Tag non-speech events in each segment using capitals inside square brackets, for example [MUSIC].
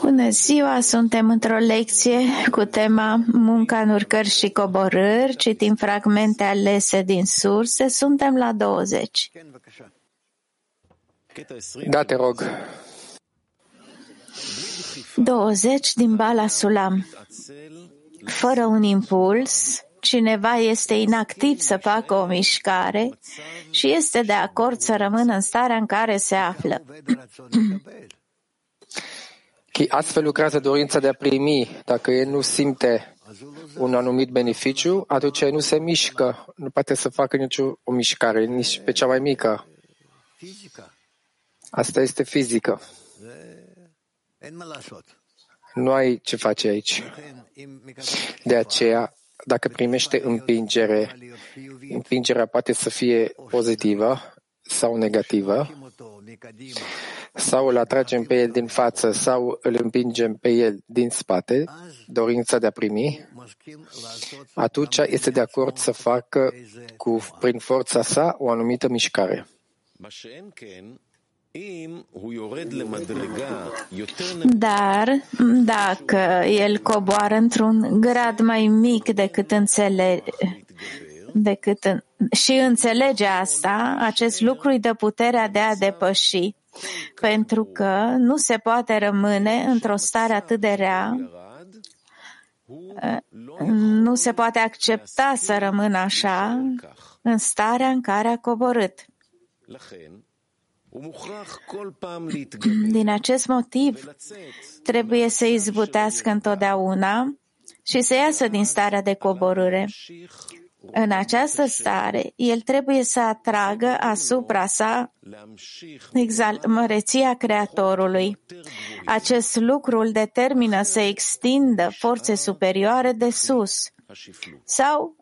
Bună ziua, suntem într-o lecție cu tema Munca în urcări și coborâri, citim fragmente alese din surse, suntem la 20. Da, te rog. 20 din Bala Sulam. Fără un impuls, cineva este inactiv să facă o mișcare și este de acord să rămână în starea în care se află. [CLEARS THROAT] Astfel lucrează dorința de a primi. Dacă el nu simte un anumit beneficiu, atunci el nu se mișcă, nu poate să facă nicio o mișcare, nici pe cea mai mică. Asta este fizică. Nu ai ce face aici. De aceea, dacă primește împingere, împingerea poate să fie pozitivă sau negativă, sau îl atragem pe el din față sau îl împingem pe el din spate, dorința de a primi, atunci este de acord să facă cu, prin forța sa o anumită mișcare. Dar dacă el coboară într-un grad mai mic decât înțelege, decât în, și înțelege asta, acest lucru îi dă puterea de a depăși, pentru că nu se poate rămâne într-o stare atât de rea, nu se poate accepta să rămână așa în starea în care a coborât. [CLEARS THROAT] Din acest motiv, trebuie să izbutească întotdeauna și să iasă din starea de coborâre. În această stare, el trebuie să atragă asupra sa măreția Creatorului. Acest lucru îl determină să extindă forțe superioare de sus sau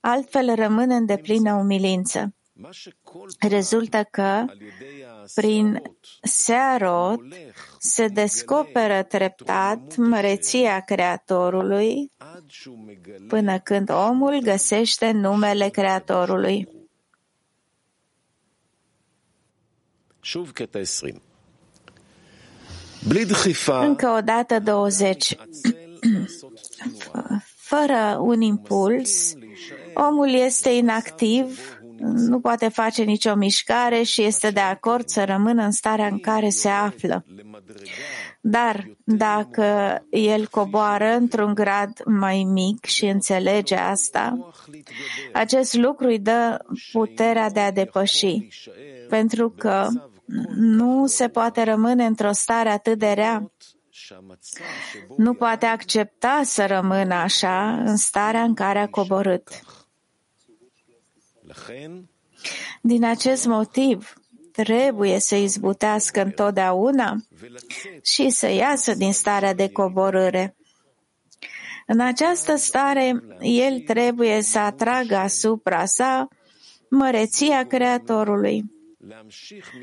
altfel rămâne în deplină umilință. Rezultă că prin Searot se descoperă treptat măreția Creatorului până când omul găsește numele Creatorului. Încă o dată 20. [CLEARS THROAT] Fără un impuls, omul este inactiv nu poate face nicio mișcare și este de acord să rămână în starea în care se află. Dar dacă el coboară într-un grad mai mic și înțelege asta, acest lucru îi dă puterea de a depăși, pentru că nu se poate rămâne într-o stare atât de rea. Nu poate accepta să rămână așa în starea în care a coborât. Din acest motiv, trebuie să izbutească întotdeauna și să iasă din starea de coborâre. În această stare, el trebuie să atragă asupra sa măreția Creatorului.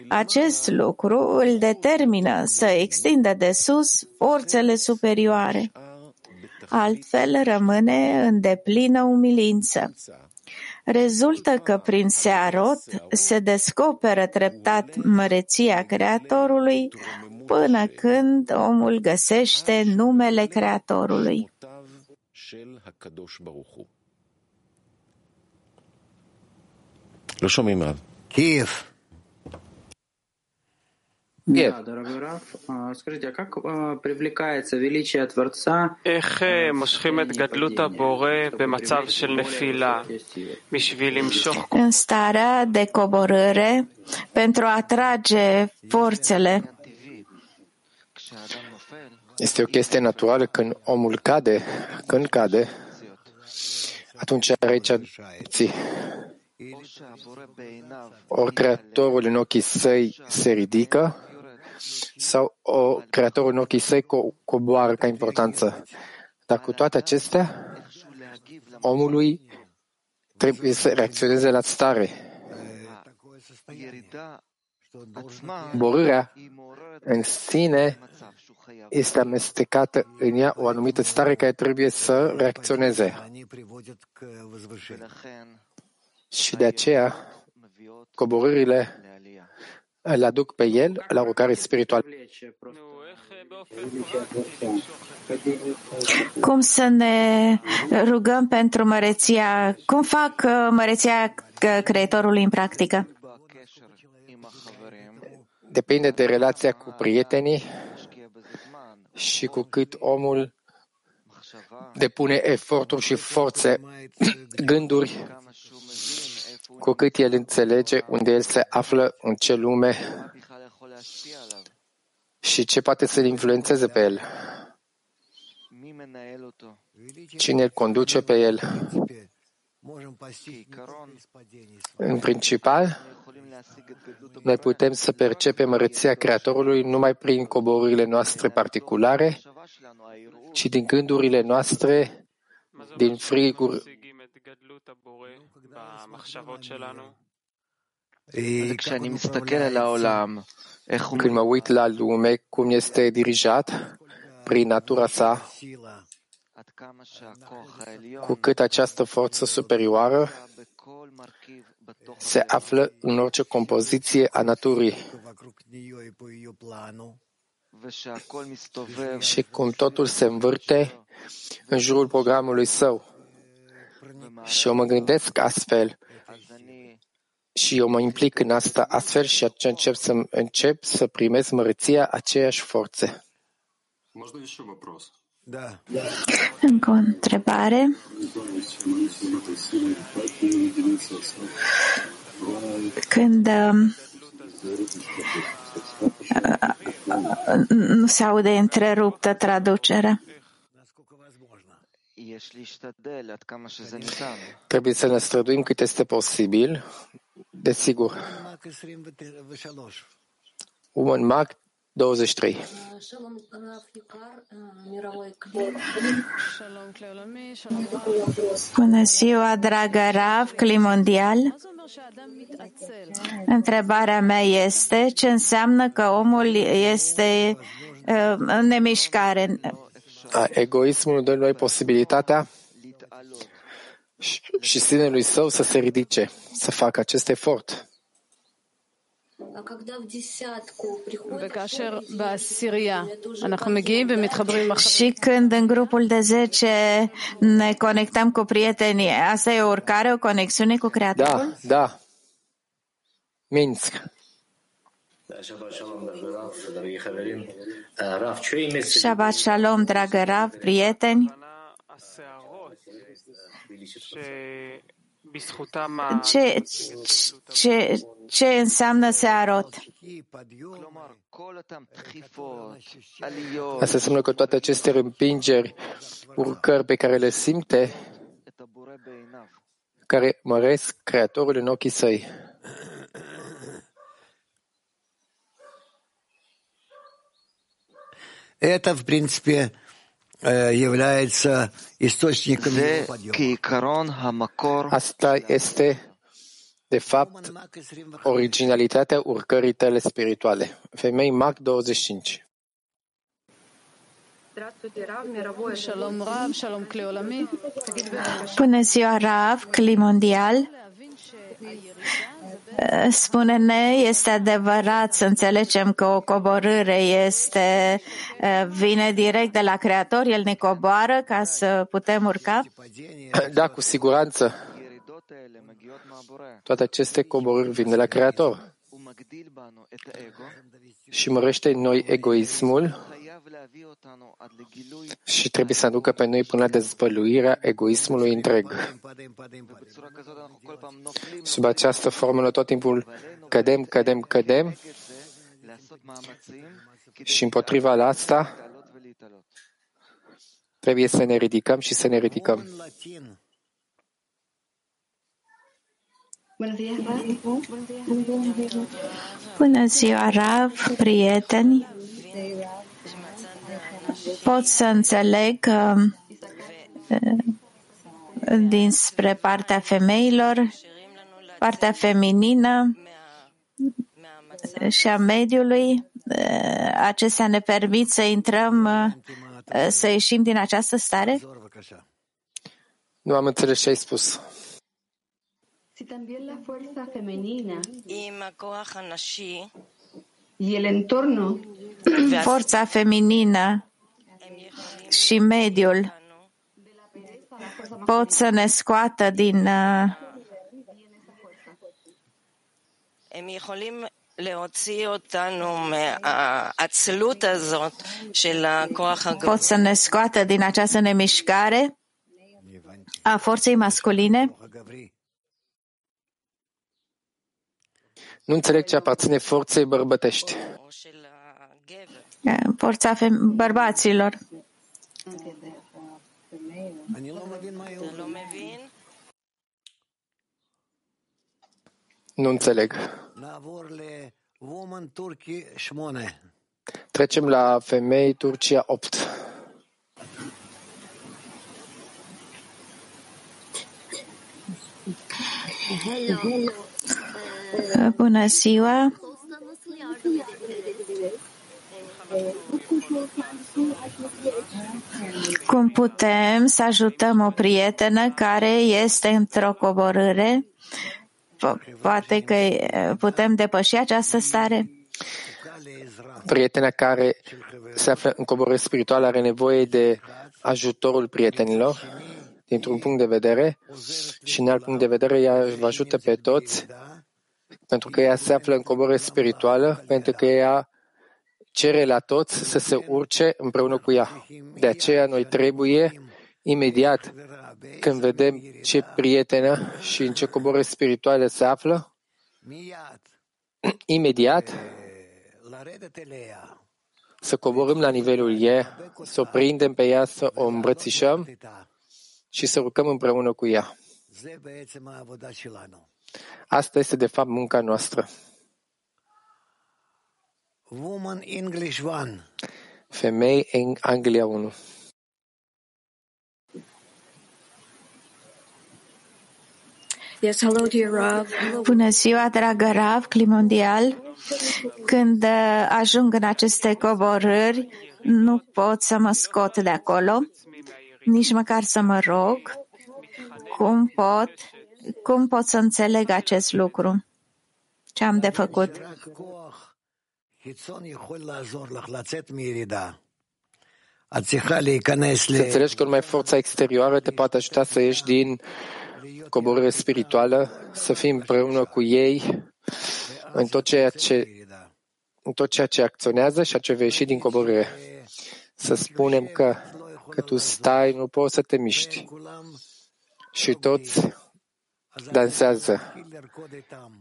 Acest lucru îl determină să extindă de sus forțele superioare. Altfel rămâne în deplină umilință. Rezultă că prin Searot se descoperă treptat măreția Creatorului până când omul găsește numele Creatorului. Kiev. Да, дорогой Раф, скажите, а как привлекается величие Творца? איך מושכים את גדלות הבורא במצב של נפילה בשביל למשוך... În starea de coborâre pentru a atrage forțele. Este o chestie naturală când omul cade, când cade, atunci are aici ori creatorul în ochii săi se ridică, sau o creatorul în ochii săi co- coboară ca importanță. Dar cu toate acestea, omului trebuie să reacționeze la stare. Borârea în sine este amestecată în ea o anumită stare care trebuie să reacționeze. Și de aceea, coborârile îl aduc pe el la rugare spirituală. Cum să ne rugăm pentru măreția, cum fac uh, măreția Creatorului în practică? Depinde de relația cu prietenii și cu cât omul depune eforturi și forțe, [COUGHS] gânduri, cu cât el înțelege unde el se află, în ce lume și ce poate să-l influențeze pe el. Cine îl conduce pe el? În principal, noi putem să percepem măreția Creatorului numai prin coborurile noastre particulare, ci din gândurile noastre, din friguri. Când mă uit la lume, cum este dirijat? Prin natura sa, cu cât această forță superioară se află în orice compoziție a naturii. Și cum totul se învârte în jurul programului său. Și eu mă gândesc astfel și eu mă implic în asta astfel și atunci încep să, încep să primesc măreția aceeași forțe. Da. Încă o întrebare. Când um, nu se aude întreruptă traducerea. Trebuie să ne străduim cât este posibil, desigur. Woman Mark 23. Bună ziua, dragă Rav, Cli Mondial. Întrebarea mea este ce înseamnă că omul este uh, în nemișcare. Egoismul dă noi posibilitatea și, [LAUGHS] și sinelui său să se ridice, să facă acest efort. Și când în grupul de 10 ne conectăm cu prietenii, asta e o urcare, o conexiune cu Creatorul? Da, da. Minsk. Shabbat Shalom, dragă Rav, prieteni. Ce, ce, ce înseamnă searot? Asta înseamnă că toate aceste împingeri, urcări pe care le simte, care măresc Creatorul în ochii săi. Это, в принципе, является источником Asta este, de fapt, originalitatea urcării tale spirituale. Femei Mac 25. Bună ziua, Rav, Cli Mondial. Spune-ne, este adevărat să înțelegem că o coborâre este, vine direct de la Creator, El ne coboară ca să putem urca? Da, cu siguranță. Toate aceste coborâri vin de la Creator și mărește în noi egoismul și trebuie să aducă pe noi până la dezvăluirea egoismului întreg. Sub această formulă tot timpul cădem, cădem, cădem și împotriva la asta trebuie să ne ridicăm și să ne ridicăm. Bună ziua, Rav, prieteni! Pot să înțeleg că dinspre partea femeilor, partea feminină și a mediului, acestea ne permit să intrăm, să ieșim din această stare? Nu am înțeles ce ai spus. Si también la fuerza femenina forța feminină și mediul pot să ne scoată din uh, pot să ne scoată din această nemișcare a forței masculine? Nu înțeleg ce aparține forței bărbătești. Forța fem- bărbaților. אני לא מבין מה היא אתה לא מבין? Nu înțeleg. נעבור ל-Woman Turkey 8. Trecem la femei Turcia 8. Uh, Bună ziua! Cum putem să ajutăm o prietenă care este într-o coborâre? Po- Poate că uh, putem depăși această stare? Prietena care se află în coborâre spirituală are nevoie de ajutorul prietenilor dintr-un punct de vedere și în alt punct de vedere ea vă ajută pe toți pentru că ea se află în coborâre spirituală, pentru că ea cere la toți să se urce împreună cu ea. De aceea noi trebuie imediat când vedem ce prietenă și în ce coboră spirituale se află, imediat să coborâm la nivelul ei, să o prindem pe ea, să o îmbrățișăm și să rugăm împreună cu ea. Asta este, de fapt, munca noastră. Woman English 1. Femei în Anglia 1. Yes, hello dear Rav. Bună ziua, dragă Rav, Climondial! Când uh, ajung în aceste coborâri, nu pot să mă scot de acolo, nici măcar să mă rog. Cum pot, cum pot să înțeleg acest lucru? Ce am de făcut? Să înțelegi că numai forța exterioară te poate ajuta să ieși din coborâre spirituală, să fii împreună cu ei în tot ceea ce, în tot ceea ce acționează și a ce vei ieși din coborâre. Să spunem că, că tu stai, nu poți să te miști. Și toți dansează.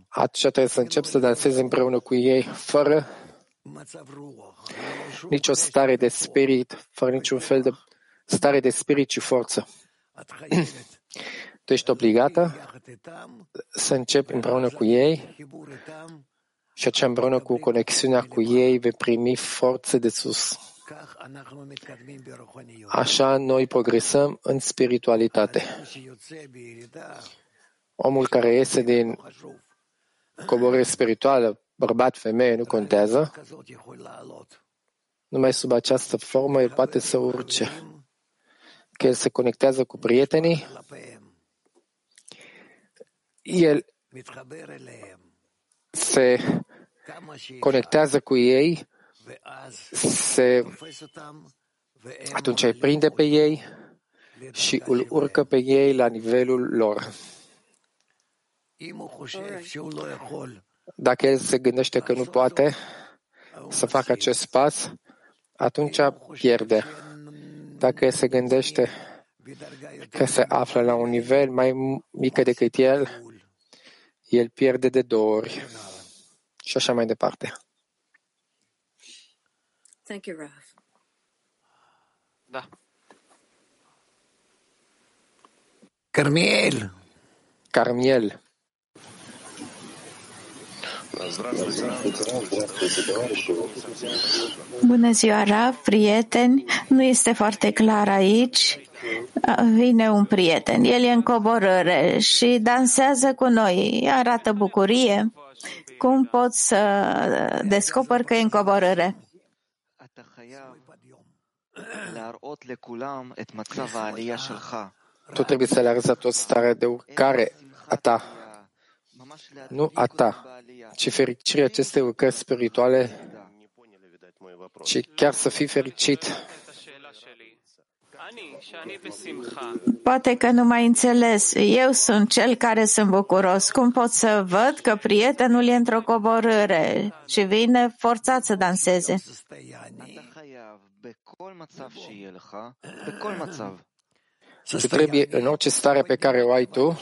Atunci trebuie să încep să dansezi împreună cu ei, fără nicio stare de spirit, fără niciun fel de stare de spirit și forță. Tu ești obligată să începi împreună cu ei și aceea împreună cu conexiunea cu ei vei primi forțe de sus. Așa noi progresăm în spiritualitate. Omul care iese din coborâre spirituală bărbat, femeie, nu contează. Numai sub această formă el poate să urce. Că el se conectează cu prietenii. El se conectează cu ei, se, atunci îi prinde pe ei și îl urcă pe ei la nivelul lor. Dacă el se gândește că nu poate să facă acest pas, atunci pierde. Dacă el se gândește că se află la un nivel mai mică decât el, el pierde de două ori. Și așa mai departe. Thank you, Rav. Da. Carmiel. Carmiel. Bună ziua, Rav, prieteni. Nu este foarte clar aici. Vine un prieten. El e în coborâre și dansează cu noi. Arată bucurie. Cum pot să descoper că e în coborâre? Tu trebuie să le arăți la toți starea de urcare a ta, nu a ta, ci fericirea acestei urcări spirituale, ci chiar să fii fericit. Poate că nu mai înțeles. Eu sunt cel care sunt bucuros. Cum pot să văd că prietenul e într-o coborâre și vine forțat să danseze? Și trebuie, în orice stare pe care o ai tu,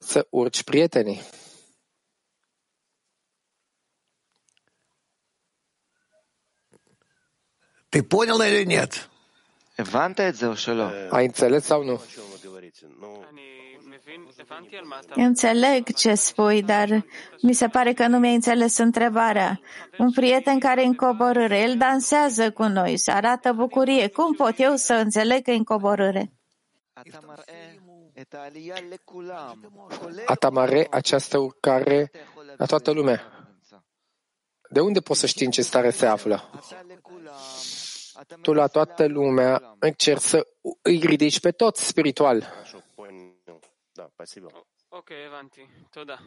să urci prietenii. Ты понял или нет? Ai înțeles sau nu? Înțeleg ce spui, dar mi se pare că nu mi-ai înțeles întrebarea. Un prieten care e în coborâre, el dansează cu noi, se arată bucurie. Cum pot eu să înțeleg că e în coborâre? atamare această urcare la toată lumea. De unde poți să știi în ce stare se află? Tu la toată lumea încerci să îi ridici pe toți spiritual. Da, ok, Evanti, toda.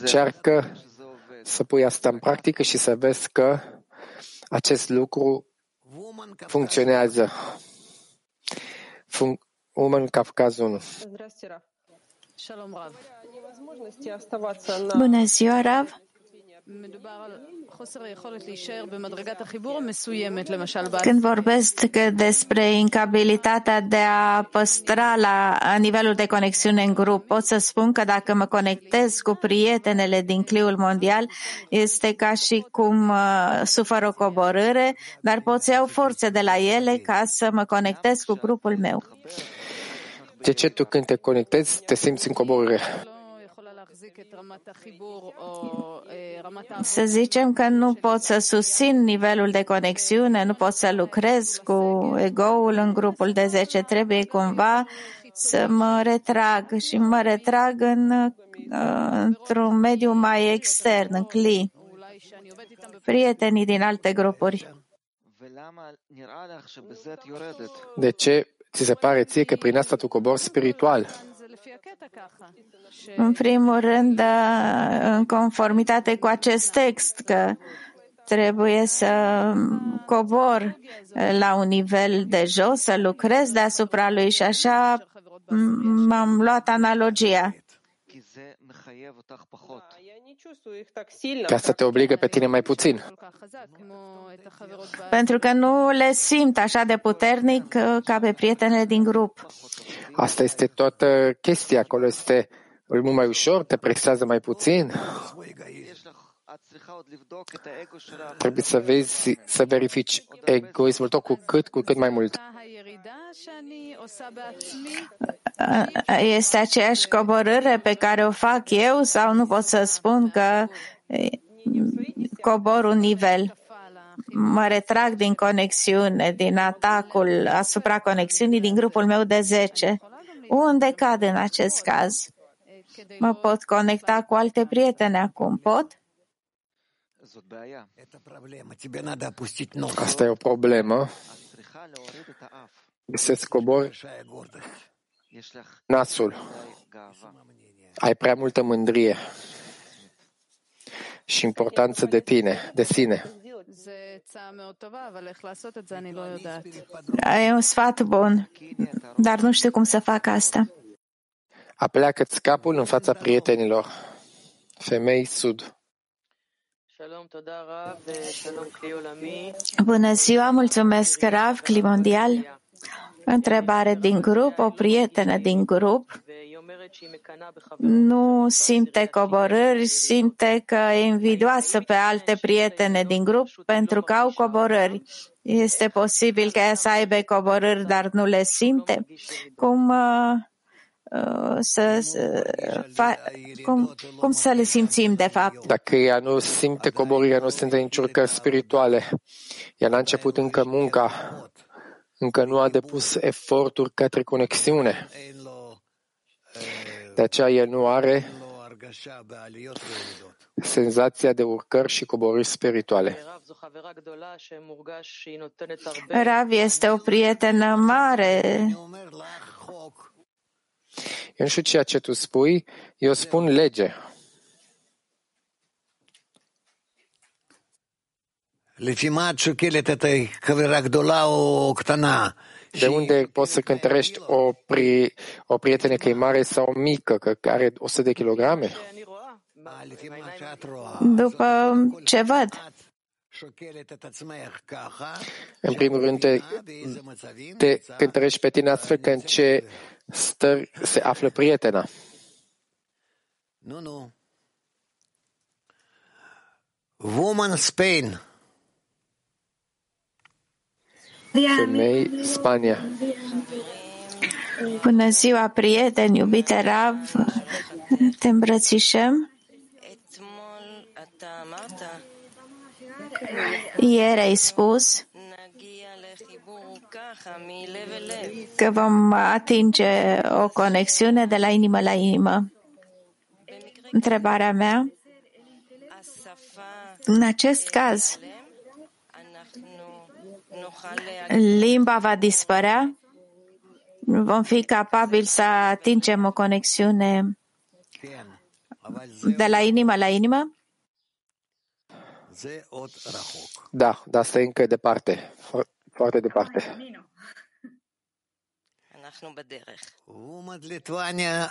Încearcă să pui asta în practică și să vezi că acest lucru funcționează. Fun- Woman Kafkaz 1. Bună ziua, Rav! Când vorbesc despre incabilitatea de a păstra la nivelul de conexiune în grup, pot să spun că dacă mă conectez cu prietenele din cliul mondial, este ca și cum uh, sufăr o coborâre, dar pot să iau forțe de la ele ca să mă conectez cu grupul meu. De ce tu când te conectezi te simți în coborâre? Să zicem că nu pot să susțin nivelul de conexiune, nu pot să lucrez cu ego-ul în grupul de 10. Trebuie cumva să mă retrag și mă retrag în, într-un mediu mai extern, în cli. Prietenii din alte grupuri. De ce ți se pare ție că prin asta tu cobori spiritual? În primul rând, în conformitate cu acest text, că trebuie să cobor la un nivel de jos, să lucrez deasupra lui și așa m-am luat analogia. Că asta te obligă pe tine mai puțin. Pentru că nu le simt așa de puternic ca pe prietenele din grup. Asta este toată chestia. Acolo este mult mai ușor, te presează mai puțin. Trebuie să vezi, să verifici egoismul tău cu cât, cu cât mai mult. Este aceeași coborâre pe care o fac eu sau nu pot să spun că cobor un nivel? Mă retrag din conexiune, din atacul asupra conexiunii din grupul meu de 10. Unde cad în acest caz? Mă pot conecta cu alte prietene acum, pot? Asta e o problemă. Să scobori nasul. Ai prea multă mândrie și importanță de tine, de sine. E un sfat bun, dar nu știu cum să fac asta. Apleacă-ți capul în fața prietenilor. Femei sud. Bună ziua, mulțumesc, Rav, Climondial. Întrebare din grup, o prietenă din grup nu simte coborâri, simte că e invidioasă pe alte prietene din grup pentru că au coborâri. Este posibil ca ea să aibă coborâri, dar nu le simte? Cum uh, să, fa, cum, cum să le simțim, de fapt? Dacă ea nu simte coborârea, nu simte nici spirituale. Ea n-a început încă munca, încă nu a depus eforturi către conexiune. De aceea el nu are senzația de urcări și coborâri spirituale. Rav este o prietenă mare. Eu nu știu ceea ce tu spui, eu spun lege. De unde poți să cântărești o, pri, o prietenă că e mare sau mică, că are 100 de kilograme? După ce văd. În primul rând, te, te cântărești pe tine astfel că în ce stări se află prietena. Nu, nu. Woman's pain femei, Spania. Bună ziua, prieteni, iubite Rav, te îmbrățișăm. Ieri ai spus că vom atinge o conexiune de la inimă la inimă. Întrebarea mea, în acest caz, limba va dispărea, vom fi capabili să atingem o conexiune de la inimă la inimă? Da, dar asta e încă departe, foarte departe.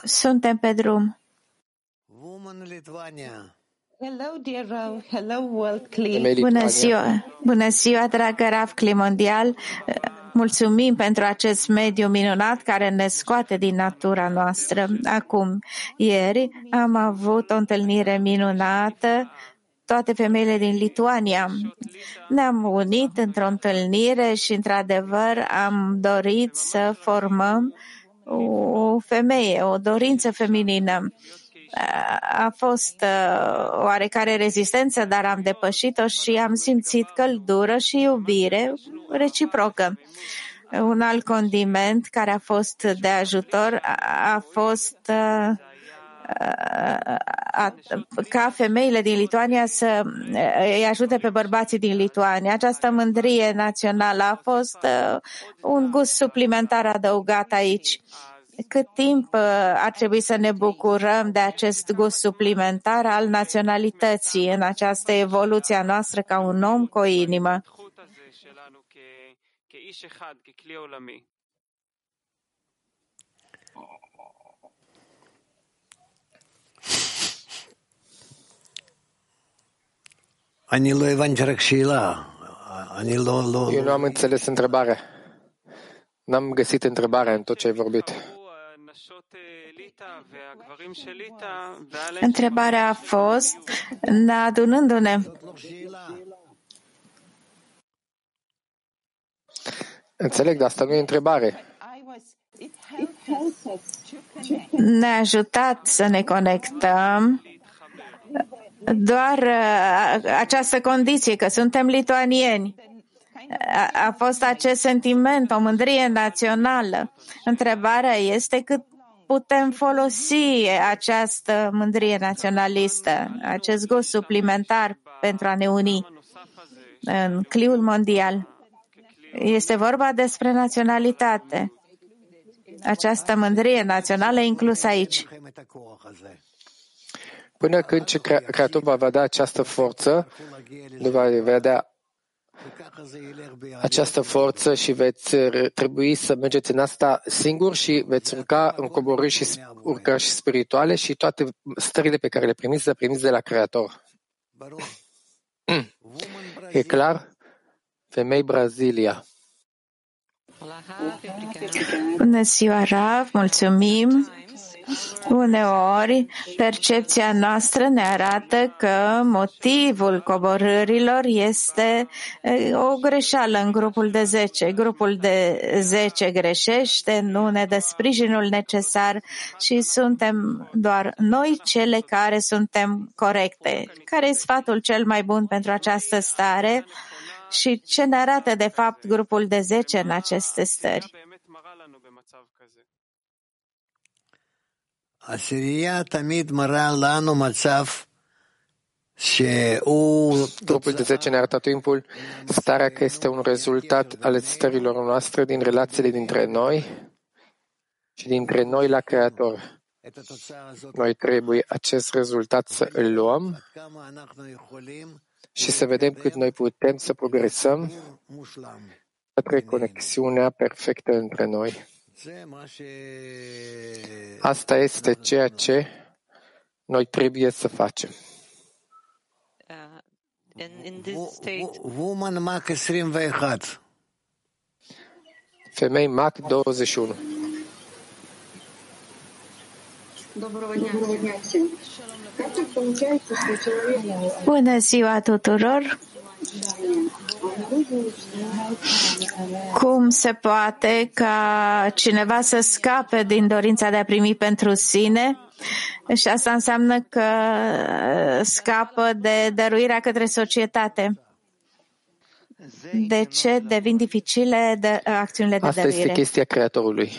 Suntem pe drum. Woman Lithuania. Hello, dear Rav. Hello, World Clean. Femei Bună Lituania. ziua! Bună ziua, dragă Rav Climondial! Mulțumim pentru acest mediu minunat care ne scoate din natura noastră. Acum, ieri am avut o întâlnire minunată toate femeile din Lituania. Ne-am unit într-o întâlnire și, într-adevăr, am dorit să formăm o femeie, o dorință feminină. A fost uh, oarecare rezistență, dar am depășit-o și am simțit căldură și iubire reciprocă. Un alt condiment care a fost de ajutor a, a fost uh, a, ca femeile din Lituania să îi ajute pe bărbații din Lituania. Această mândrie națională a fost uh, un gust suplimentar adăugat aici. Cât timp uh, ar trebui să ne bucurăm de acest gust suplimentar al naționalității în această evoluție a noastră ca un om cu o inimă? Eu nu am înțeles întrebarea. N-am găsit întrebarea în tot ce ai vorbit. Întrebarea a fost, adunându-ne, Înțeleg, dar asta nu e întrebare. Ne-a ajutat să ne conectăm doar această condiție, că suntem lituanieni. A, fost acest sentiment, o mândrie națională. Întrebarea este cât putem folosi această mândrie naționalistă, acest gust suplimentar pentru a ne uni în cliul mondial. Este vorba despre naționalitate. Această mândrie națională inclusă aici. Până când creatorul va vedea această forță, nu va vedea această forță și veți trebui să mergeți în asta singur și veți urca în coborâri și urcări și spirituale și toate stările pe care le primiți, le primiți de la Creator. Mm. E clar? Femei Brazilia. Bună ziua, Rav, mulțumim! Uneori, percepția noastră ne arată că motivul coborârilor este eh, o greșeală în grupul de 10. Grupul de 10 greșește, nu ne dă sprijinul necesar și suntem doar noi cele care suntem corecte. Care e sfatul cel mai bun pentru această stare? Și ce ne arată de fapt grupul de 10 în aceste stări? Grupul de 10 ne arată timpul starea că este un rezultat ale stărilor noastre din relațiile dintre noi și dintre noi la Creator. Noi trebuie acest rezultat să îl luăm și să vedem cât noi putem să progresăm către conexiunea perfectă între noi. Asta este ceea ce noi trebuie să facem. Woman Mac 21. Femei Mac 21. Bună ziua tuturor! Cum se poate ca cineva să scape din dorința de a primi pentru sine? Și asta înseamnă că scapă de dăruirea către societate. De ce devin dificile de, acțiunile de Asta dăruire? Asta este chestia creatorului.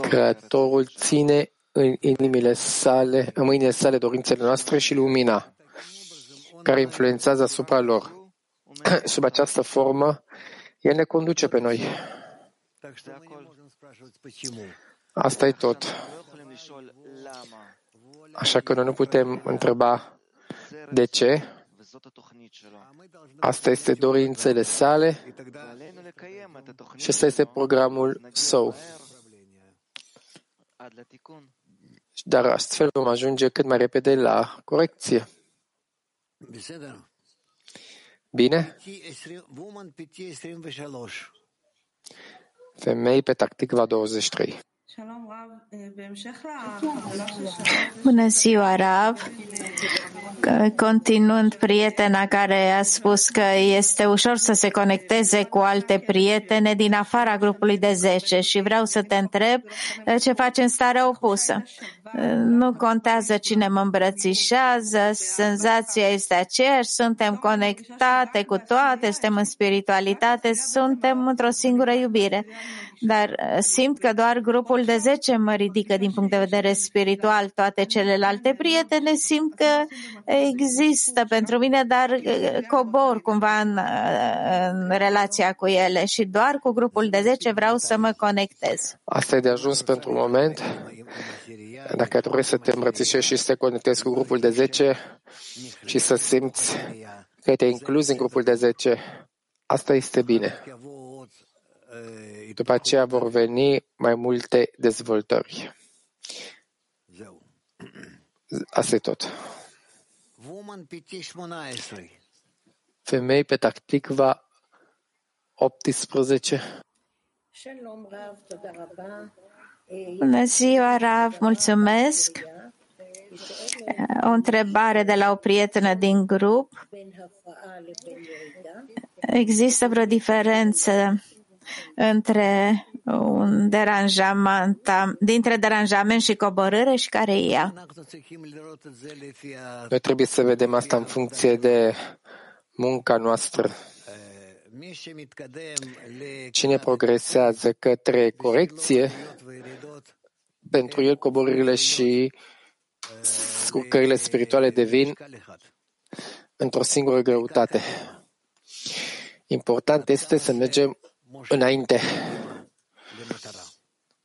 Creatorul ține în inimile sale, în mâinile sale dorințele noastre și lumina care influențează asupra lor. [CLEARS THROAT] Sub această formă, el ne conduce pe noi. Asta e tot. Așa că noi nu putem întreba de ce. Asta este dorințele sale și asta este programul său. Dar astfel vom ajunge cât mai repede la corecție. Bine? Femei pe tactic va 23. [LAUGHS] Bună ziua, Rav! Continuând prietena care a spus că este ușor să se conecteze cu alte prietene din afara grupului de 10 și vreau să te întreb eh, ce faci în starea opusă. Eh, nu contează cine mă îmbrățișează, senzația este aceeași, suntem conectate cu toate, suntem în spiritualitate, suntem într-o singură iubire. Dar eh, simt că doar grupul de 10 mă ridică din punct de vedere spiritual. Toate celelalte prietene simt că există pentru mine, dar eh, cobor cumva în, eh, în relația cu ele și doar cu grupul de 10 vreau să mă conectez. Asta e de ajuns pentru un moment. Dacă trebuie să te îmbrățișezi și să te conectezi cu grupul de 10 și să simți că te incluzi în grupul de 10, asta este bine. După aceea vor veni mai multe dezvoltări. Asta e tot. Femei pe Tacticva 18. Bună ziua, Rav, mulțumesc. O întrebare de la o prietenă din grup. Există vreo diferență între un deranjament, dintre deranjament și coborâre și care e ea. Noi trebuie să vedem asta în funcție de munca noastră. Cine progresează către corecție, pentru el coborârile și scurcările spirituale devin într-o singură greutate. Important este să mergem înainte,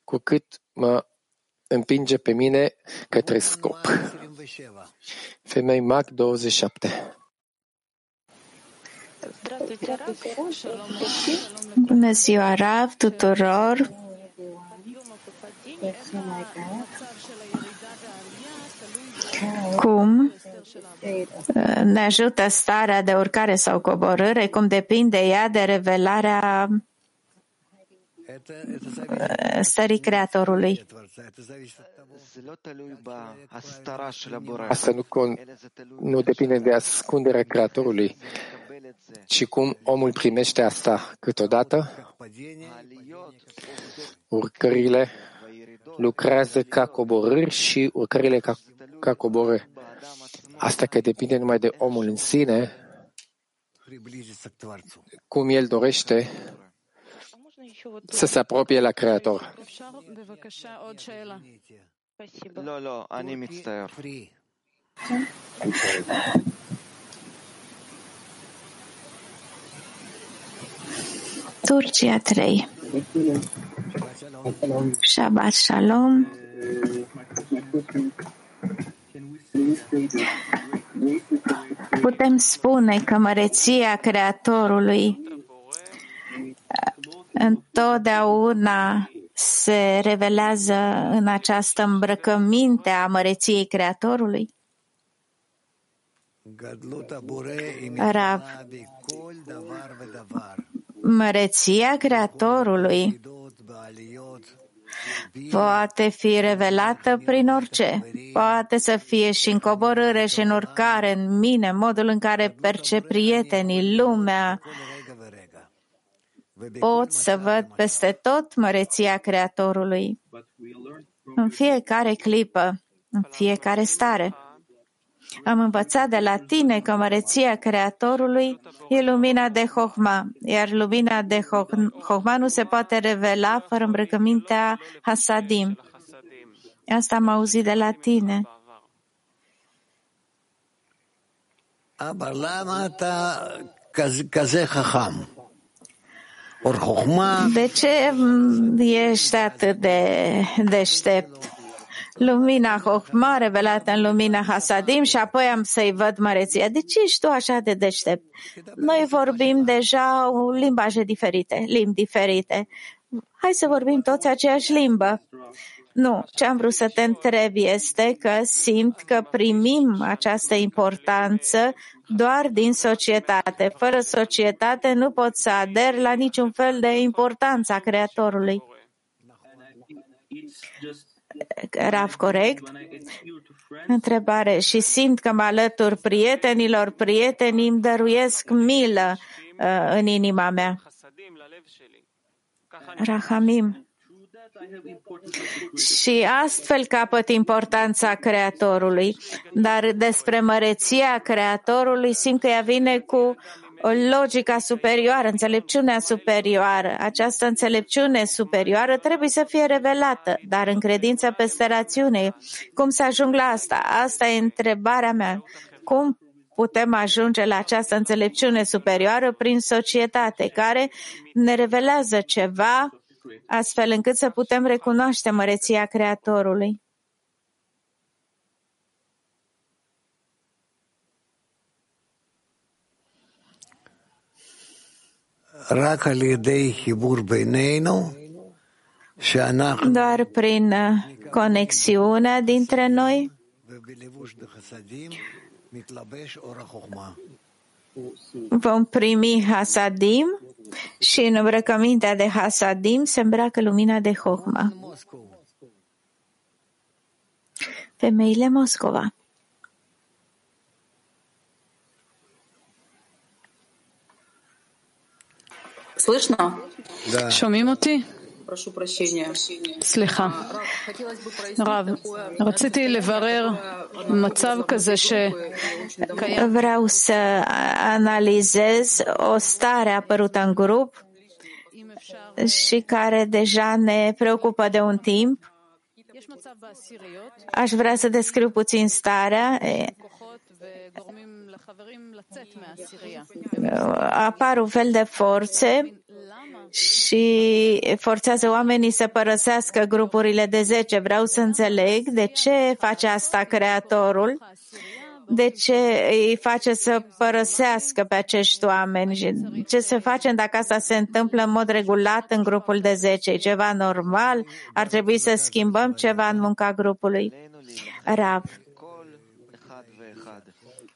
cu cât mă împinge pe mine către scop. Femei Mac 27 Bună ziua, Rav, tuturor! Cum ne ajută starea de urcare sau coborâre, cum depinde ea de revelarea Eh, stării Creatorului. Asta nu, con, nu depinde de ascunderea Creatorului, ci cum omul primește asta câteodată. Urcările lucrează ca coborâri și urcările ca, ca coborâri. Asta că depinde numai de omul în sine, cum el dorește să se apropie la Creator. Nu, nu, anim Turcia 3. Shabbat Shalom. Putem spune că măreția Creatorului întotdeauna se revelează în această îmbrăcăminte a măreției Creatorului? Rav, măreția Creatorului poate fi revelată prin orice. Poate să fie și în coborâre și în urcare, în mine, modul în care percep prietenii, lumea. Pot să văd peste tot măreția Creatorului. În fiecare clipă, în fiecare stare. Am învățat de la tine că măreția Creatorului e lumina de Hohma, iar lumina de Hohma nu se poate revela fără îmbrăcămintea Hasadim. Asta am auzit de la tine. De ce ești atât de deștept? lumina Hochma revelată în lumina Hasadim și apoi am să-i văd măreția. De ce ești tu așa de deștept? Noi vorbim deja limbaje diferite, limbi diferite. Hai să vorbim toți aceeași limbă. Nu, ce am vrut să te întreb este că simt că primim această importanță doar din societate. Fără societate nu pot să ader la niciun fel de importanță a Creatorului. Rav, corect? Întrebare. Și simt că mă alătur prietenilor, prietenii îmi dăruiesc milă uh, în inima mea. Rahamim. Și astfel capăt importanța Creatorului. Dar despre măreția Creatorului simt că ea vine cu logica superioară, înțelepciunea superioară. Această înțelepciune superioară trebuie să fie revelată, dar în credință peste rațiune. Cum să ajung la asta? Asta e întrebarea mea. Cum putem ajunge la această înțelepciune superioară prin societate care ne revelează ceva astfel încât să putem recunoaște măreția Creatorului? doar prin uh, conexiunea dintre noi vom primi Hasadim și în îmbrăcămintea de Hasadim se îmbracă lumina de Hohma. Femeile Moscova Слышно? Да. Шумим ти? סליחה. רב, רציתי לברר מצב כזה שקיים. Vreau să analizez o stare apărută în grup și care deja ne preocupă de un timp. Aș vrea să descriu puțin starea. Apar un fel de forțe și forțează oamenii să părăsească grupurile de 10. Vreau să înțeleg de ce face asta Creatorul, de ce îi face să părăsească pe acești oameni și ce se face dacă asta se întâmplă în mod regulat în grupul de 10. E ceva normal? Ar trebui să schimbăm ceva în munca grupului? Rav.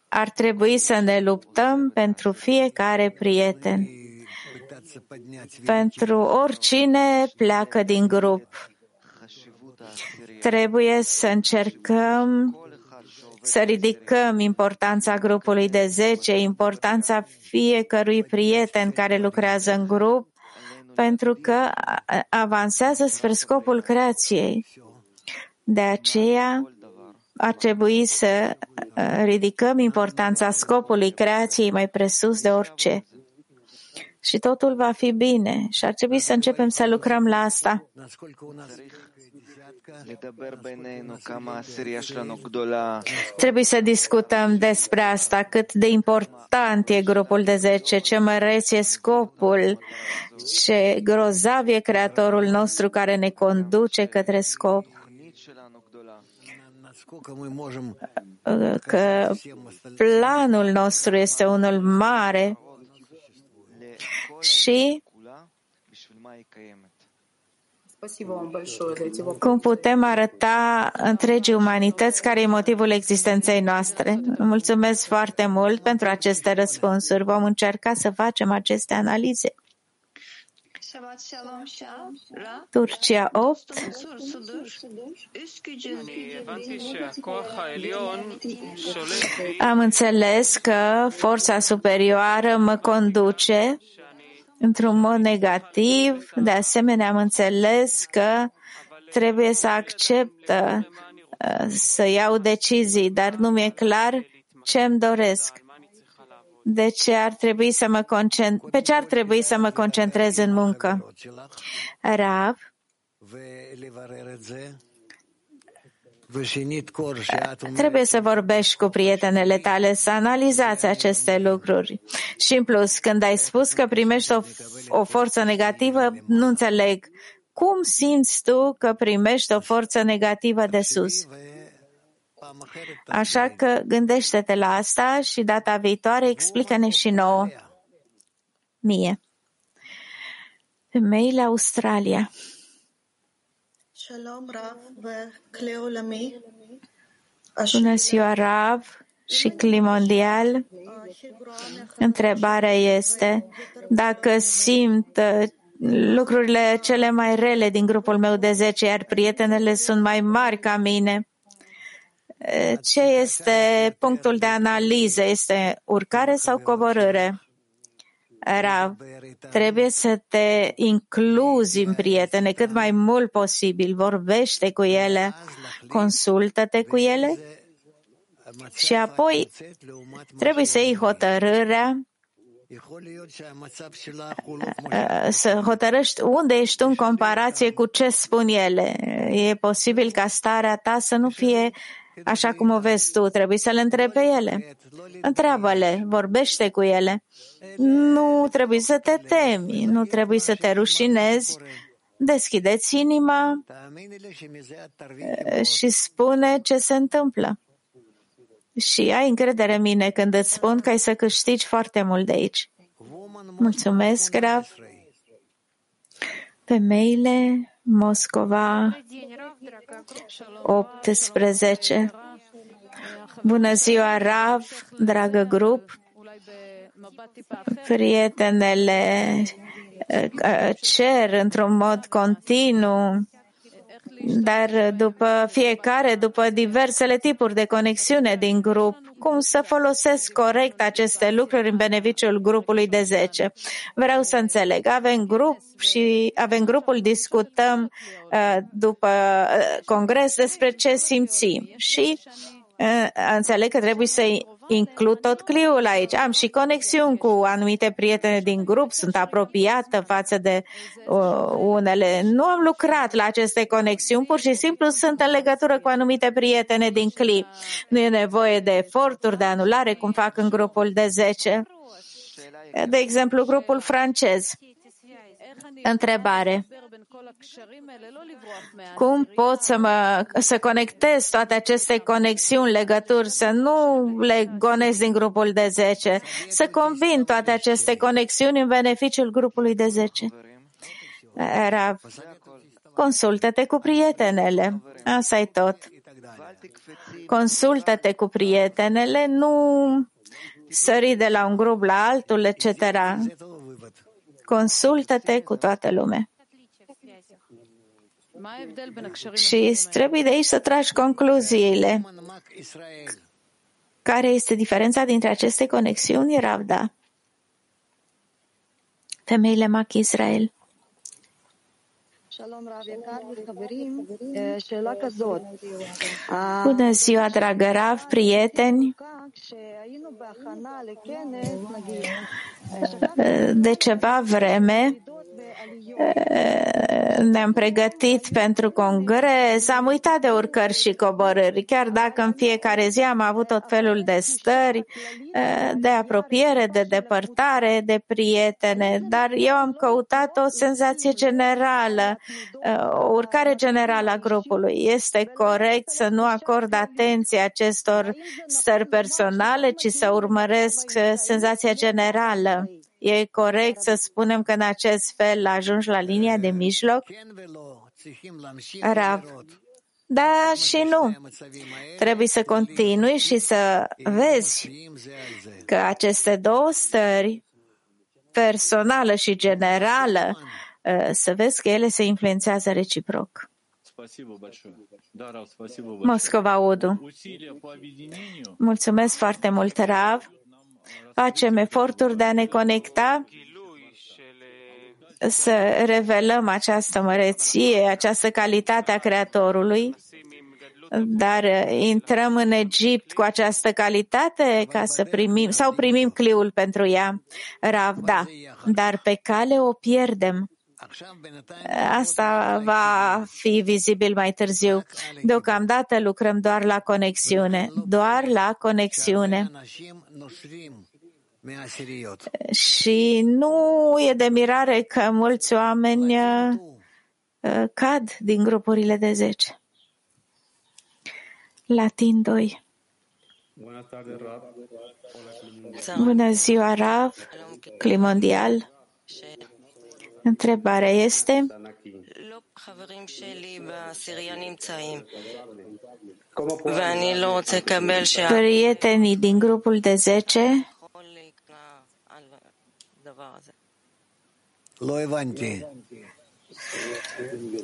Ar trebui să ne luptăm pentru fiecare prieten pentru oricine pleacă din grup. Trebuie să încercăm să ridicăm importanța grupului de 10, importanța fiecărui prieten care lucrează în grup, pentru că avansează spre scopul creației. De aceea ar trebui să ridicăm importanța scopului creației mai presus de orice și totul va fi bine și ar trebui să începem să lucrăm la asta. Trebuie să discutăm despre asta, cât de important e grupul de 10, ce măreț e scopul, ce grozav e Creatorul nostru care ne conduce către scop. Că planul nostru este unul mare și cum putem arăta întregii umanități care e motivul existenței noastre? Mulțumesc foarte mult pentru aceste răspunsuri. Vom încerca să facem aceste analize. Turcia 8. Am înțeles că forța superioară mă conduce într-un mod negativ. De asemenea, am înțeles că trebuie să accept să iau decizii, dar nu mi-e clar ce îmi doresc. De ce ar trebui să mă concent... Pe ce ar trebui să mă concentrez în muncă? Rav, Trebuie să vorbești cu prietenele tale, să analizați aceste lucruri. Și în plus, când ai spus că primești o, o forță negativă, nu înțeleg. Cum simți tu că primești o forță negativă de sus? Așa că gândește-te la asta și data viitoare explică-ne și nouă. Mie. Femeile Australia. Bună ziua, Rav și Cli Mondial. Întrebarea este dacă simt uh, lucrurile cele mai rele din grupul meu de 10, iar prietenele sunt mai mari ca mine. Uh, ce este punctul de analiză? Este urcare sau coborâre? Rav, trebuie să te incluzi în prietene cât mai mult posibil. Vorbește cu ele, consultă-te cu ele și apoi trebuie să iei hotărârea să hotărăști unde ești tu în comparație cu ce spun ele. E posibil ca starea ta să nu fie așa cum o vezi tu, trebuie să le întrebi pe ele. Întreabă-le, vorbește cu ele. Nu trebuie să te temi, nu trebuie să te rușinezi. Deschideți inima și spune ce se întâmplă. Și ai încredere în mine când îți spun că ai să câștigi foarte mult de aici. Mulțumesc, Rav. Femeile, Moscova, 18. Bună ziua, Rav, dragă grup. Prietenele uh, cer într-un mod continuu dar după fiecare, după diversele tipuri de conexiune din grup, cum să folosesc corect aceste lucruri în beneficiul grupului de 10. Vreau să înțeleg. Avem grup și avem grupul, discutăm uh, după uh, congres despre ce simțim și uh, înțeleg că trebuie să includ tot cliul aici. Am și conexiuni cu anumite prietene din grup, sunt apropiată față de uh, unele. Nu am lucrat la aceste conexiuni, pur și simplu sunt în legătură cu anumite prietene din CLI. Nu e nevoie de eforturi de anulare, cum fac în grupul de 10. De exemplu, grupul francez. Întrebare. Cum pot să, mă, să conectez toate aceste conexiuni, legături, să nu le gonesc din grupul de 10, să combin toate aceste conexiuni în beneficiul grupului de 10? Era, consultă-te cu prietenele. Asta e tot. Consultă-te cu prietenele, nu sări de la un grup la altul, etc. Consultă-te cu toată lumea. Și trebuie de aici să tragi concluziile. Care este diferența dintre aceste conexiuni, Ravda? Femeile Mac Israel. Bună ziua, dragă Rav, prieteni! De ceva vreme ne-am pregătit pentru congres, am uitat de urcări și coborâri, chiar dacă în fiecare zi am avut tot felul de stări de apropiere, de depărtare, de prietene, dar eu am căutat o senzație generală, o urcare generală a grupului. Este corect să nu acord atenție acestor stări personale, ci să urmăresc senzația generală. E corect să spunem că în acest fel ajungi la linia de mijloc? Rav. Da și nu. Trebuie să continui și să vezi că aceste două stări, personală și generală, să vezi că ele se influențează reciproc. Moscova Udu. Mulțumesc foarte mult, Rav. Facem eforturi de a ne conecta să revelăm această măreție, această calitate a Creatorului, dar intrăm în Egipt cu această calitate ca să primim, sau primim cliul pentru ea, Rav, da, dar pe cale o pierdem. Asta va fi vizibil mai târziu. Deocamdată lucrăm doar la conexiune, doar la conexiune. Și nu e de mirare că mulți oameni uh, cad din grupurile de 10. Latin 2. Bună ziua, Rav, Climondial. Întrebarea este Prietenii din grupul de 10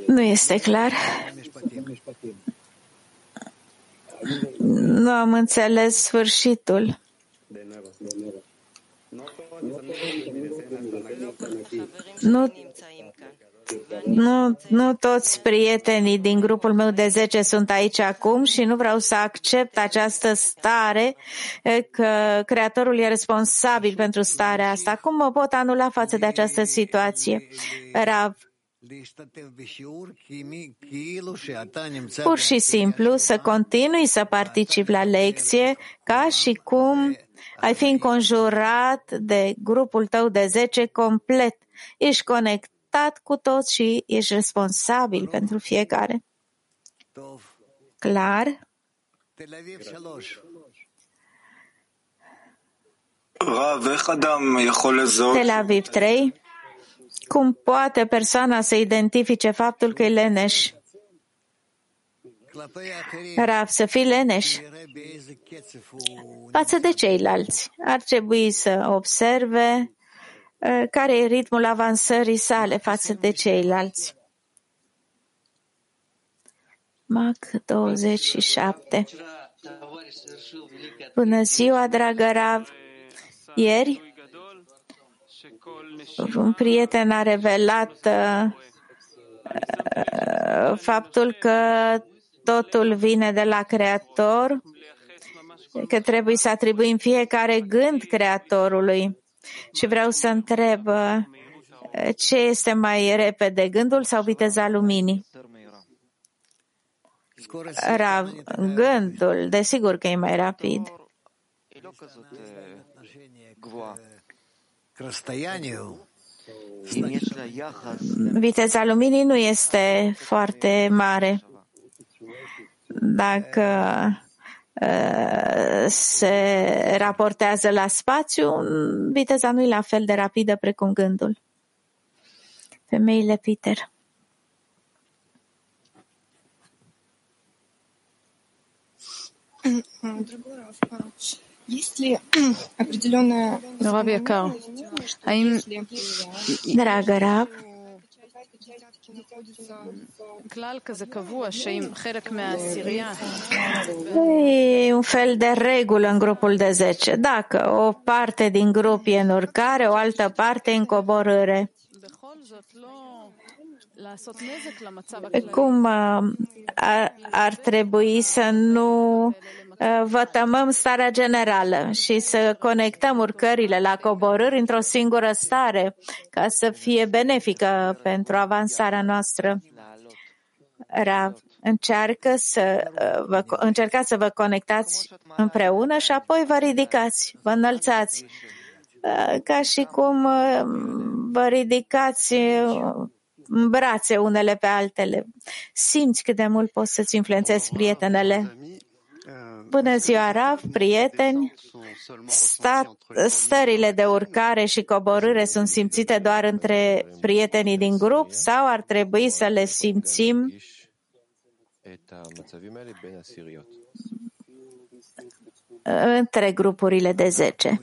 nu este clar. Nu am înțeles sfârșitul. Nu, nu, nu toți prietenii din grupul meu de 10 sunt aici acum și nu vreau să accept această stare că Creatorul e responsabil pentru starea asta. Cum mă pot anula față de această situație? Rav. Pur și simplu să continui să particip la lecție ca și cum ai fi înconjurat de grupul tău de 10 complet. Ești conectat cu toți și ești responsabil pentru fiecare. Clar? Tel Aviv 3. Cum poate persoana să identifice faptul că e leneș? Rav, să fii leneș față de ceilalți. Ar trebui să observe care e ritmul avansării sale față de ceilalți. Mac 27 Bună ziua, dragă Rav! Ieri, un prieten a revelat faptul că totul vine de la Creator, că trebuie să atribuim fiecare gând Creatorului. Și vreau să întreb ce este mai repede, gândul sau viteza luminii? Rav, gândul, desigur că e mai rapid. Viteza luminii nu este foarte mare dacă ă, se raportează la spațiu, viteza nu e la fel de rapidă precum gândul. Femeile Peter. Dragă Rab, כלל כזה קבוע שאם חלק מהעשירייה... E un fel de regulă în grupul de 10. Dacă o parte din grup e în urcare, o altă parte în coborâre. cum ar trebui să nu vătămăm starea generală și să conectăm urcările la coborâri într-o singură stare ca să fie benefică pentru avansarea noastră. Rav, încearcă să vă, încercați să vă conectați împreună și apoi vă ridicați, vă înălțați, ca și cum vă ridicați în brațe unele pe altele. Simți cât de mult poți să-ți influențezi prietenele. Bună ziua, Rav, prieteni! Sta, stările de urcare și coborâre sunt simțite doar între prietenii din grup sau ar trebui să le simțim între grupurile de 10.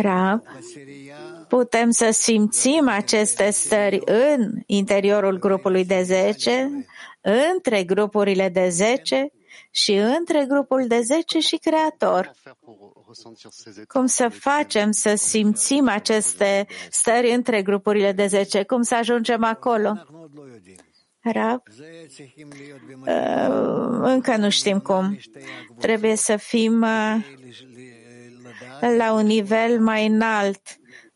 Rab, putem să simțim aceste stări în interiorul grupului de 10, între grupurile de 10 și între grupul de 10 și Creator. Cum să facem să simțim aceste stări între grupurile de 10? Cum să ajungem acolo? Rab, încă nu știm cum. Trebuie să fim la un nivel mai înalt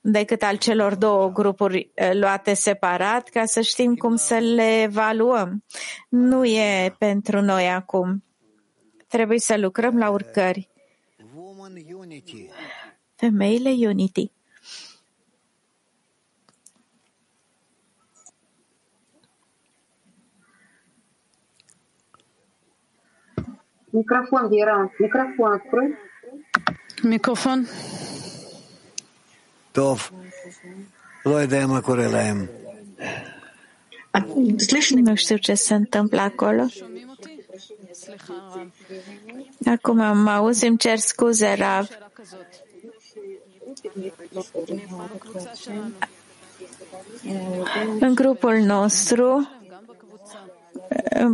decât al celor două grupuri luate separat, ca să știm cum să le evaluăm. Nu e pentru noi acum. Trebuie să lucrăm la urcări. Femeile Unity. Микрофон, Вера, микрофон открой. Микрофон. Тов. Лойдема Курелаем. Nu știu ce se întâmplă acolo. Acum mă auzi, îmi cer scuze, Rav. În grupul nostru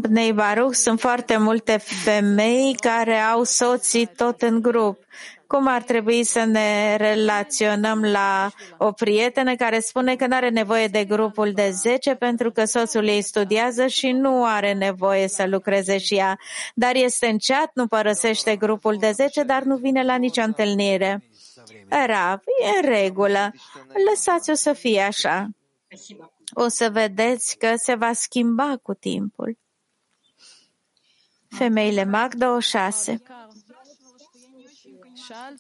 Bnei Baruch, sunt foarte multe femei care au soții tot în grup. Cum ar trebui să ne relaționăm la o prietenă care spune că nu are nevoie de grupul de 10 pentru că soțul ei studiază și nu are nevoie să lucreze și ea, dar este în chat, nu părăsește grupul de 10, dar nu vine la nicio întâlnire. Rav, e în regulă. Lăsați-o să fie așa. O să vedeți că se va schimba cu timpul. Femeile Mag 26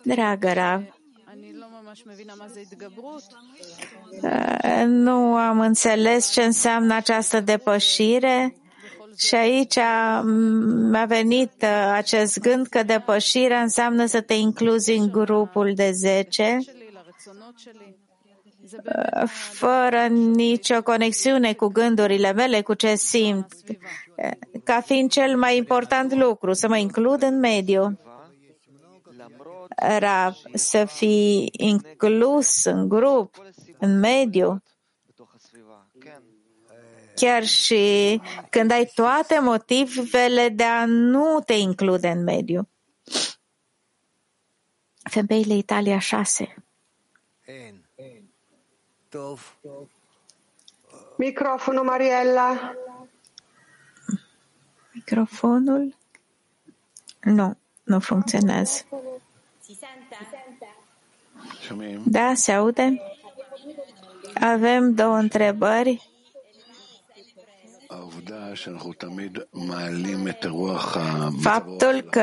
Dragă Rav, nu am înțeles ce înseamnă această depășire și aici mi-a venit acest gând că depășirea înseamnă să te incluzi în grupul de 10 fără nicio conexiune cu gândurile mele, cu ce simt, ca fiind cel mai important lucru, să mă includ în mediu. Rav, să fii inclus în grup, în mediu, chiar și când ai toate motivele de a nu te include în mediu. Femeile Italia 6 Microfonul, Mariella. Microfonul? Nu, nu funcționează. Da, se aude? Avem două întrebări. Faptul că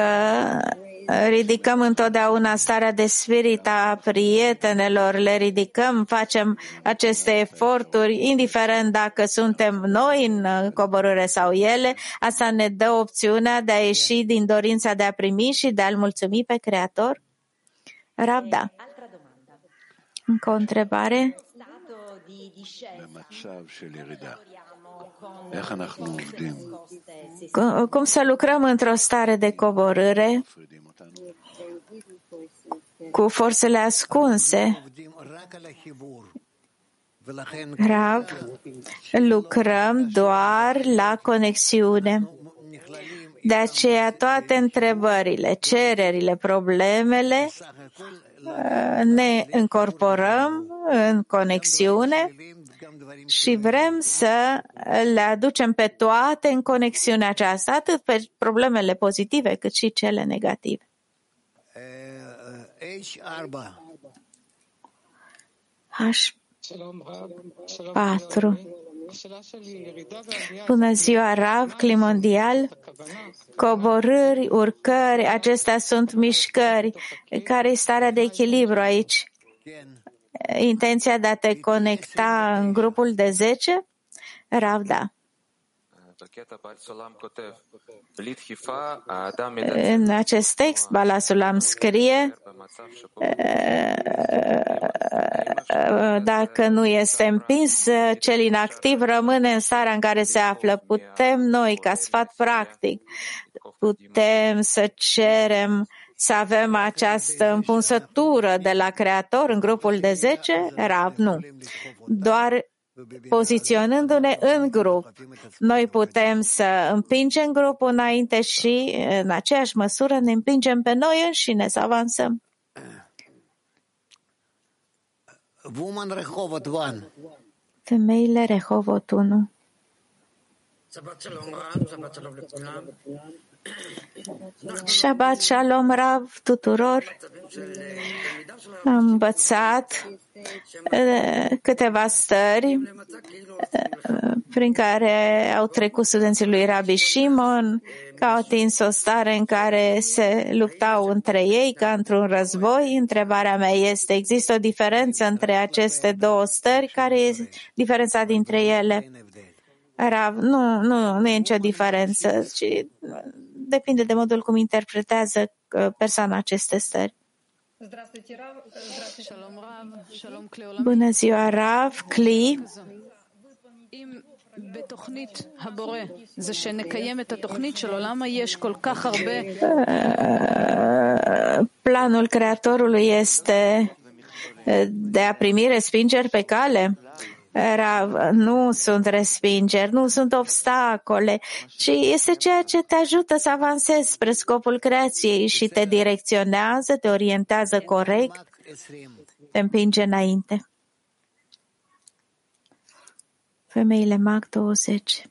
ridicăm întotdeauna starea de spirit a prietenelor, le ridicăm, facem aceste eforturi, indiferent dacă suntem noi în coborâre sau ele, asta ne dă opțiunea de a ieși din dorința de a primi și de a-L mulțumi pe Creator? Rabda. Încă o întrebare? Cum să lucrăm într-o stare de coborâre cu forțele ascunse? Rav, lucrăm doar la conexiune. De aceea toate întrebările, cererile, problemele ne încorporăm în conexiune și vrem să le aducem pe toate în conexiunea aceasta, atât pe problemele pozitive cât și cele negative. H4 Bună ziua, Rav, Climondial. Coborâri, urcări, acestea sunt mișcări. Care e starea de echilibru aici? Intenția de a te conecta în grupul de 10? Rav, da. În acest text, Balasulam scrie dacă nu este împins, cel inactiv rămâne în starea în care se află. Putem noi, ca sfat practic, putem să cerem să avem această împunsătură de la Creator în grupul de 10? Rav, nu. Doar poziționându-ne în grup. Noi putem să împingem grupul înainte și, în aceeași măsură, ne împingem pe noi înșine să avansăm. Woman Rehovot 1. Femeile Rehovot 1. Shabbat Shalom Rav tuturor. Am învățat câteva stări prin care au trecut studenții lui Rabbi Shimon, că au atins o stare în care se luptau între ei ca într-un război. Întrebarea mea este, există o diferență între aceste două stări? Care e diferența dintre ele? Rav, nu, nu, nu e nicio diferență, ci depinde de modul cum interpretează persoana aceste stări. Bună ziua, Rav, Cli. בתוכנית הבורא זה שנקיים את התוכנית שלו, למה יש כל כך הרבה... Planul Creatorului este de a primi respingeri pe cale. Rav, nu sunt respingeri, nu sunt obstacole, ci este ceea ce te ajută să avansezi spre scopul creației și te direcționează, te orientează corect, te împinge înainte. Femeile Mag 20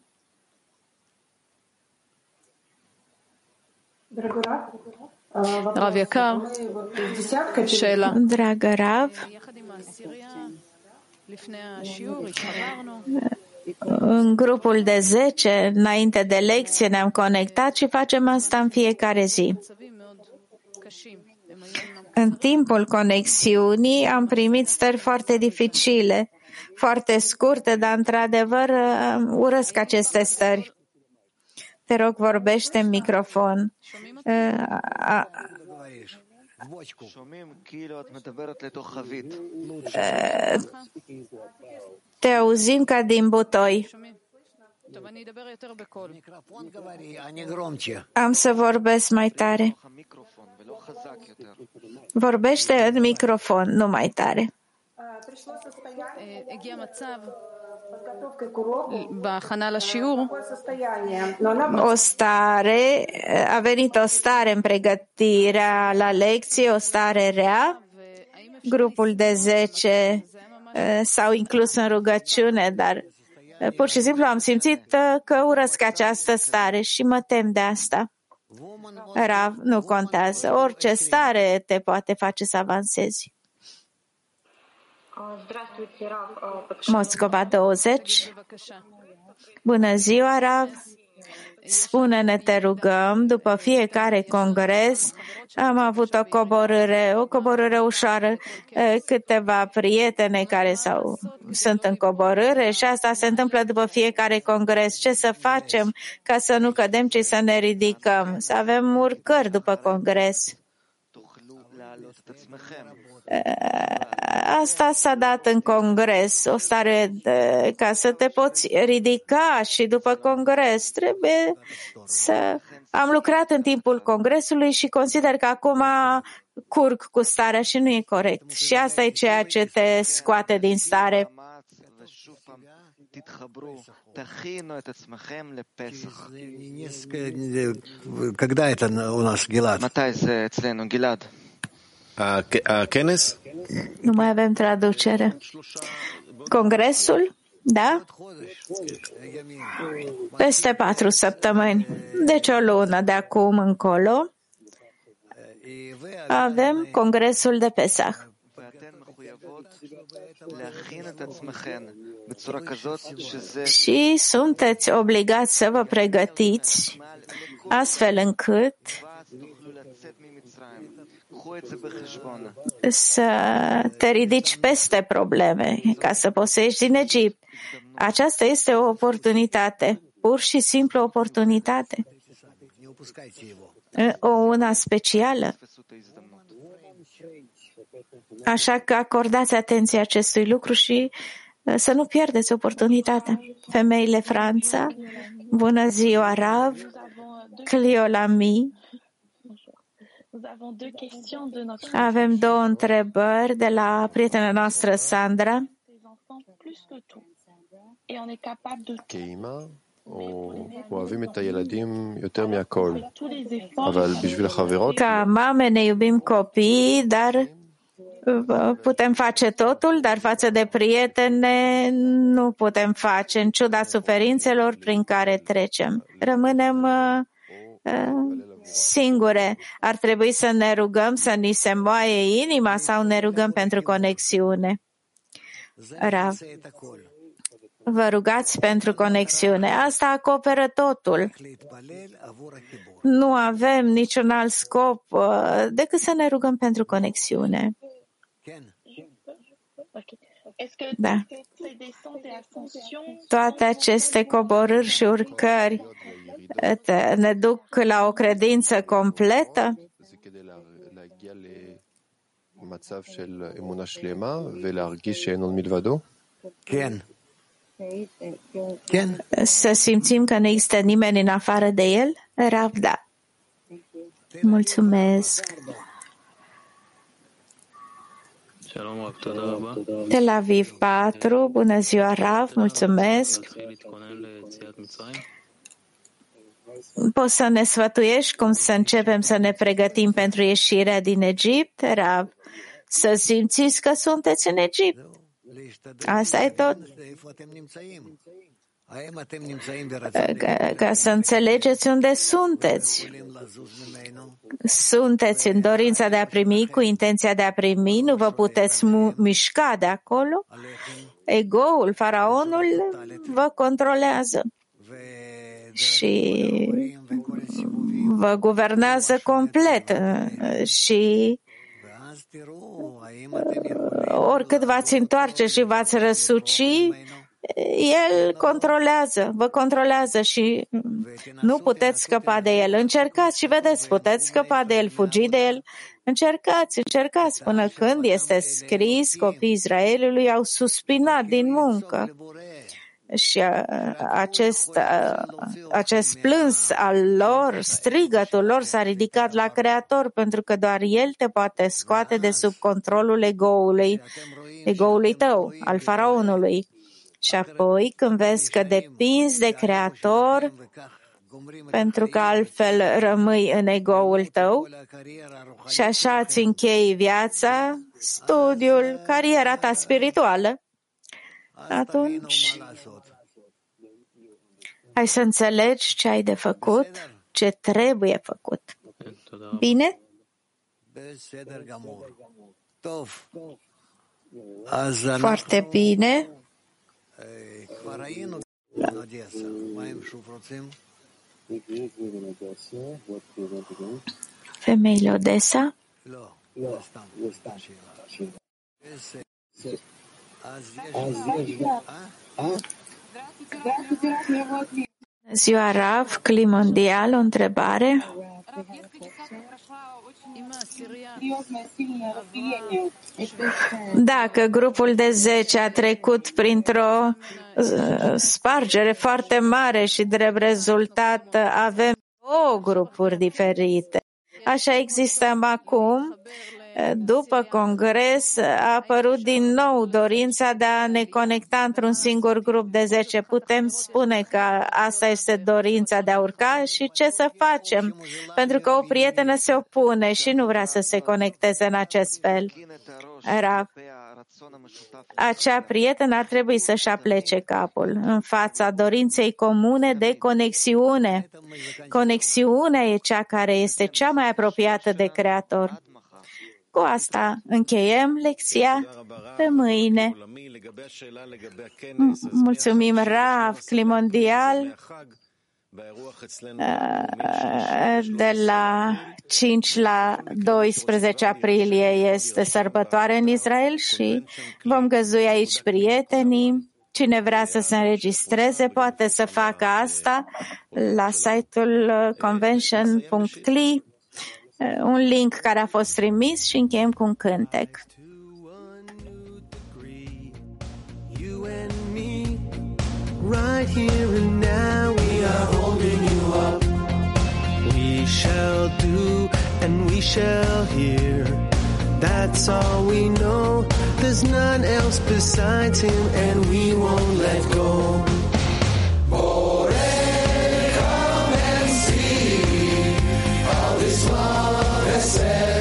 Rav Iecar, Sheila. Dragă Rav, în grupul de 10, înainte de lecție, ne-am conectat și facem asta în fiecare zi. În timpul conexiunii am primit stări foarte dificile, foarte scurte, dar într-adevăr urăsc aceste stări. Te rog, vorbește în microfon. Te auzim ca din butoi. Am să vorbesc mai tare. Vorbește în microfon, nu mai tare. O stare, a venit o stare în pregătirea la lecție, o stare rea. Grupul de 10 s-au inclus în rugăciune, dar pur și simplu am simțit că urăsc această stare și mă tem de asta. Rav, nu contează. Orice stare te poate face să avansezi. Moscova 20. Bună ziua, Rav. Spune-ne, te rugăm, după fiecare congres am avut o coborâre, o coborâre ușoară, câteva prietene care sau, sunt în coborâre și asta se întâmplă după fiecare congres. Ce să facem ca să nu cădem, ci să ne ridicăm, să avem urcări după congres? Asta s-a dat în congres, o stare de, ca să te poți ridica și după congres trebuie să... Am lucrat în timpul congresului și consider că acum curg cu starea și nu e corect. Și asta e ceea ce te scoate din stare. Когда это у нас, Гилад? Kenes? Nu mai avem traducere. Congresul? Da? Peste patru săptămâni. Deci o lună de acum încolo avem congresul de Pesach. Și sunteți obligați să vă pregătiți astfel încât să te ridici peste probleme, ca să poți să ieși din Egipt. Aceasta este o oportunitate, pur și simplu o oportunitate. O una specială. Așa că acordați atenție acestui lucru și să nu pierdeți oportunitatea. Femeile Franța, bună ziua, Rav, Cliolami, avem două întrebări de la prietena noastră Sandra. Ca mame ne iubim copiii, dar putem face totul, dar față de prietene nu putem face, în ciuda suferințelor prin care trecem. Rămânem uh, uh, singure. Ar trebui să ne rugăm să ni se moaie inima sau ne rugăm pentru conexiune? Rav. Vă rugați pentru conexiune. Asta acoperă totul. Nu avem niciun alt scop uh, decât să ne rugăm pentru conexiune. Da. Toate aceste coborâri și urcări ne duc la o credință completă? Să simțim că nu există nimeni în afară de el? Rav, da. Mulțumesc. Tel Aviv 4, bună ziua Rav, mulțumesc. Poți să ne sfătuiești cum să începem să ne pregătim pentru ieșirea din Egipt, Rav? Să simțiți că sunteți în Egipt. Asta e tot. Ca, ca să înțelegeți unde sunteți. Sunteți în dorința de a primi, cu intenția de a primi, nu vă puteți mișca de acolo. Egoul, faraonul, vă controlează și vă guvernează complet și oricât v-ați întoarce și v-ați răsuci, el controlează, vă controlează și nu puteți scăpa de el. Încercați și vedeți, puteți scăpa de el, fugi de el. Încercați, încercați până când este scris, copiii Israelului au suspinat din muncă și acest, acest plâns al lor, strigătul lor s-a ridicat la Creator pentru că doar El te poate scoate de sub controlul egoului, egoului tău, al faraonului. Și apoi, când vezi că depinzi de Creator, pentru că altfel rămâi în egoul tău și așa îți închei viața, studiul, cariera ta spirituală, atunci ai să înțelegi ce ai de făcut, ce trebuie făcut. Bine? Foarte bine. Femeile Odessa? Ziua Rav, Clim Mondial, o întrebare. Dacă grupul de 10 a trecut printr-o uh, spargere foarte mare și drept rezultat avem două grupuri diferite. Așa existăm acum după congres a apărut din nou dorința de a ne conecta într-un singur grup de 10. Putem spune că asta este dorința de a urca și ce să facem? Pentru că o prietenă se opune și nu vrea să se conecteze în acest fel. Era acea prietenă ar trebui să-și aplece capul în fața dorinței comune de conexiune. Conexiunea e cea care este cea mai apropiată de Creator. Cu asta încheiem lecția pe mâine. Mulțumim, Rav, Climondial de la 5 la 12 aprilie este sărbătoare în Israel și vom găzui aici prietenii. Cine vrea să se înregistreze poate să facă asta la site-ul convention.cli, Eh, un link care a fost trimis și încheiem cu un cântec. Right here and now we are holding you up. We shall do and we shall hear. That's all we know. There's none else besides him, and we won't let go. said.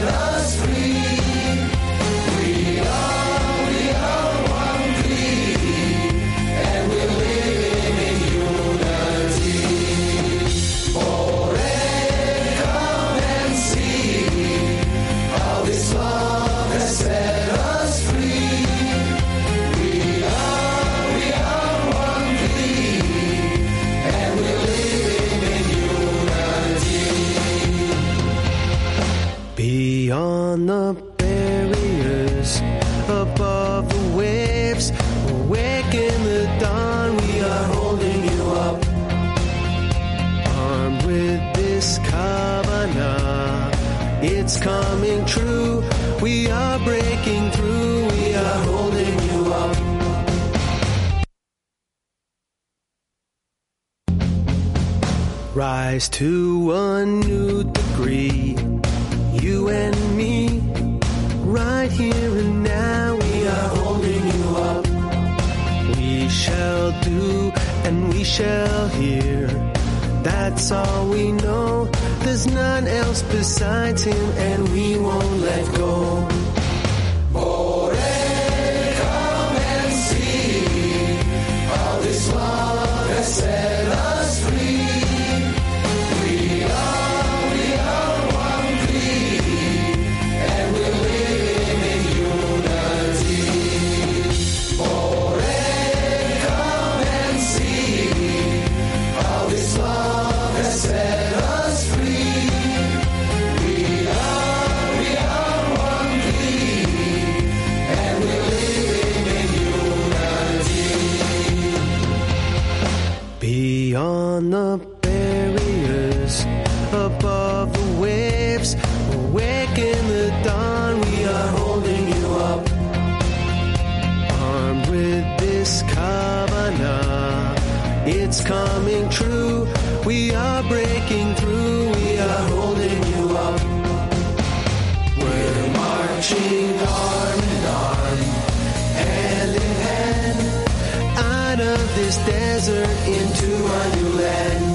It's coming true. We are breaking through, we are holding you up. We're marching arm in arm, hand in hand, out of this desert into a new land.